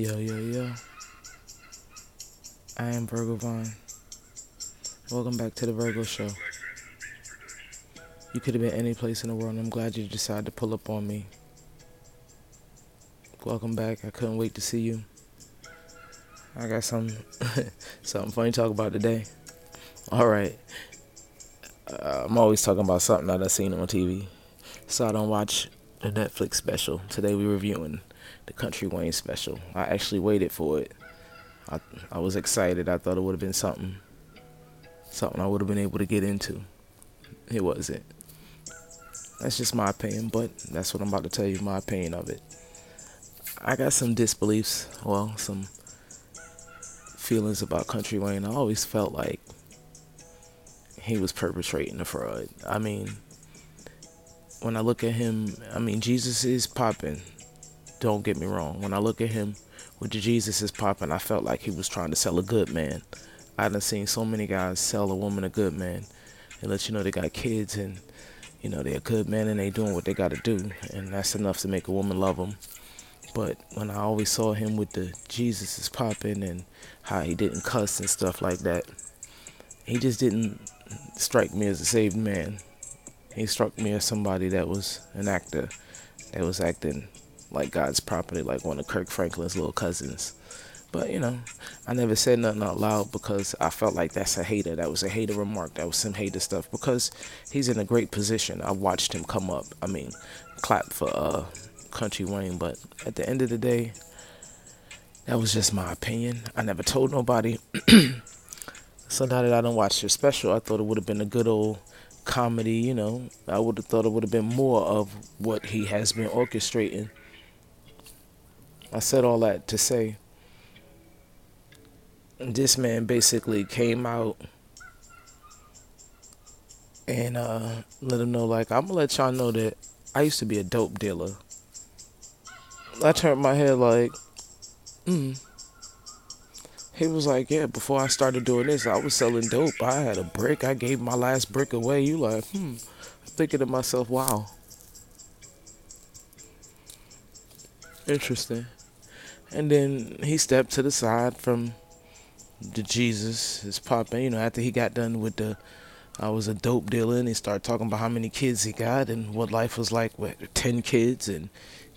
Yo, yo, yo. I am Virgo Vaughn. Welcome back to the Virgo Show. You could have been any place in the world, and I'm glad you decided to pull up on me. Welcome back. I couldn't wait to see you. I got some something funny to talk about today. All right. Uh, I'm always talking about something that I've seen on TV. So I don't watch the Netflix special. Today we're reviewing the Kountry Wayne special. I actually waited for it. I I was excited. I thought it would have been something something I would have been able to get into. It wasn't. That's just my opinion, but that's what I'm about to tell you my opinion of it. I got some disbeliefs, well, some feelings about Kountry Wayne. I always felt like he was perpetrating the fraud. I mean, when I look at him, I mean, Jesus is popping. Don't get me wrong. When I look at him with the Jesus is popping, I felt like he was trying to sell a good man. I done seen so many guys sell a woman a good man and let you know they got kids and you know they're a good man and they doing what they got to do and that's enough to make a woman love them. But when I always saw him with the Jesus is popping and how he didn't cuss and stuff like that, he just didn't strike me as a saved man. He struck me as somebody that was an actor that was acting like God's property, like one of Kirk Franklin's little cousins. But you know, I never said nothing out loud because I felt like that's a hater. That was a hater remark. That was some hater stuff because he's in a great position. I watched him come up. I mean, clap for uh, Kountry Wayne. But at the end of the day, that was just my opinion. I never told nobody. so now that I don't watch your special, I thought it would have been a good old comedy. You know, I would have thought it would have been more of what he has been orchestrating. I said all that to say this man basically came out and uh, let him know, like, I'm gonna let y'all know that I used to be a dope dealer. I turned my head like, hmm. He was like, yeah, before I started doing this, I was selling dope. I had a brick. I gave my last brick away. You like, hmm. Thinking to myself, wow. Interesting. And then he stepped to the side from the Jesus is popping. You know, after he got done with the, I was a dope dealer, and he started talking about how many kids he got and what life was like with ten kids and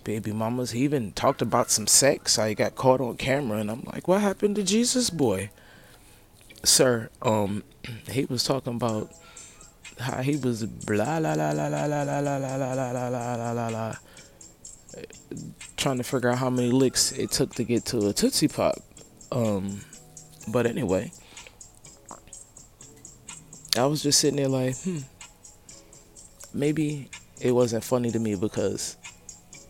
baby mamas. He even talked about some sex. How he got caught on camera, and I'm like, what happened to Jesus boy? Sir, um, he was talking about how he was blah la la la la la la la la la la la la la la la trying to figure out how many licks it took to get to a Tootsie Pop. Um, but anyway, I was just sitting there like, hmm, maybe it wasn't funny to me because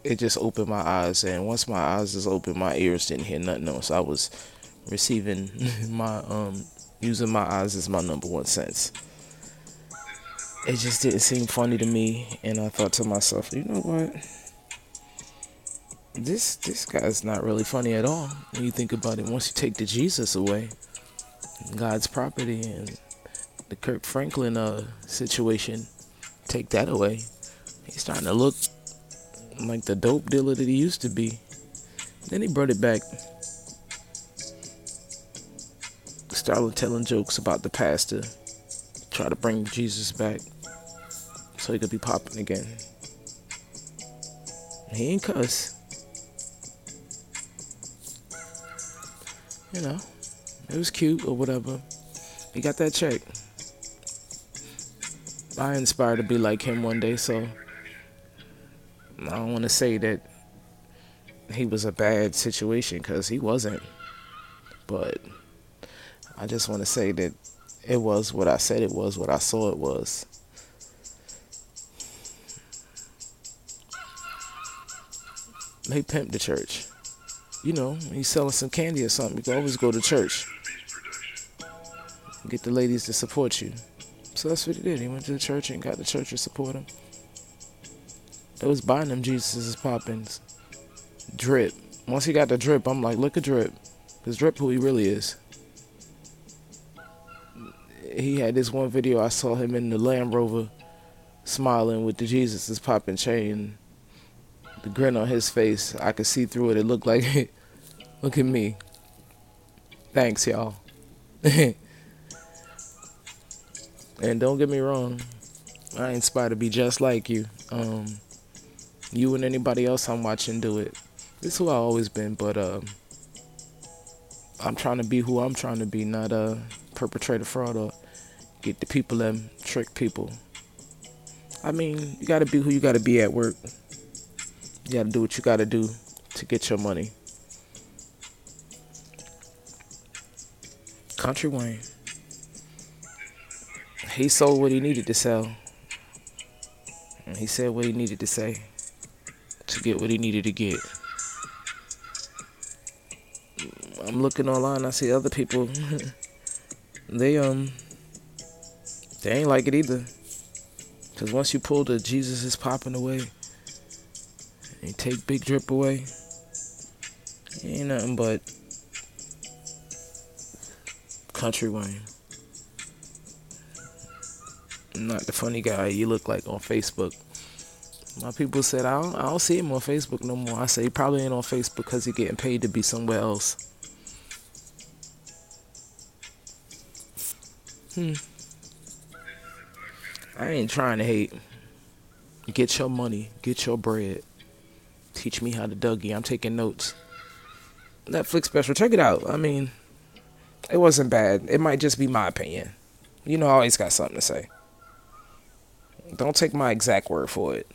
it just opened my eyes. And once my eyes was open, my ears didn't hear nothing else. I was receiving my, um, using my eyes as my number one sense. It just didn't seem funny to me. And I thought to myself, you know what? This this guy's not really funny at all when you think about it. Once you take the Jesus away, God's property and the Kirk Franklin uh situation, take that away, he's starting to look like the dope dealer that he used to be. Then he brought it back. Started telling jokes about the pastor, try to bring Jesus back so he could be popping again. He ain't cuss. You know, it was cute or whatever. He got that check. I inspired to be like him one day, so I don't want to say that he was a bad situation because he wasn't. But I just want to say that it was what I said it was, what I saw it was. They pimped the church you know, he's selling some candy or something, you can always go to church. Get the ladies to support you. So that's what he did. He went to the church and got the church to support him. It was buying them Jesus' poppins. Drip. Once he got the drip, I'm like, look at Drip. Because Drip who he really is. He had this one video I saw him in the Land Rover smiling with the Jesus' popping chain the grin on his face, I could see through it. It looked like Look at me. Thanks, y'all. and don't get me wrong, I inspire to be just like you. Um, you and anybody else I'm watching do it. This is who I always been, but um, I'm trying to be who I'm trying to be, not uh, a fraud or get the people and trick people. I mean, you gotta be who you gotta be at work. You gotta do what you gotta do to get your money. Kountry Wayne. He sold what he needed to sell. And he said what he needed to say to get what he needed to get. I'm looking online, I see other people they um they ain't like it either. Cause once you pull the Jesus is popping away and take big drip away, ain't nothing but Kountry Wayne. Not the funny guy you look like on Facebook. My people said I don't, I don't see him on Facebook no more. I say he probably ain't on Facebook because he getting paid to be somewhere else. Hmm. I ain't trying to hate. Get your money, get your bread. Teach me how to Dougie. I'm taking notes. Netflix special, check it out. I mean, it wasn't bad. It might just be my opinion. You know, I always got something to say. Don't take my exact word for it.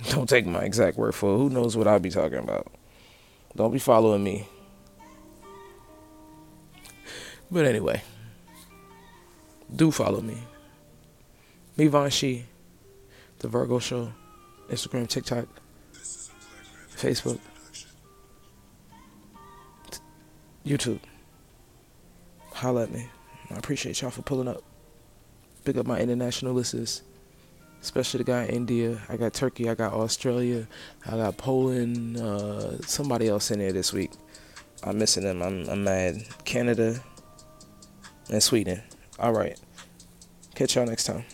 Don't take my exact word for it. Who knows what I'll be talking about? Don't be following me. But anyway, do follow me. Me Von She, The Virgo Show, Instagram, TikTok, Facebook, YouTube. Holla at me. I appreciate y'all for pulling up. Pick up my international listeners, especially the guy in India. I got Turkey. I got Australia. I got Poland. Uh, somebody else in there this week. I'm missing them. I'm, I'm mad. Canada and Sweden. All right. Catch y'all next time.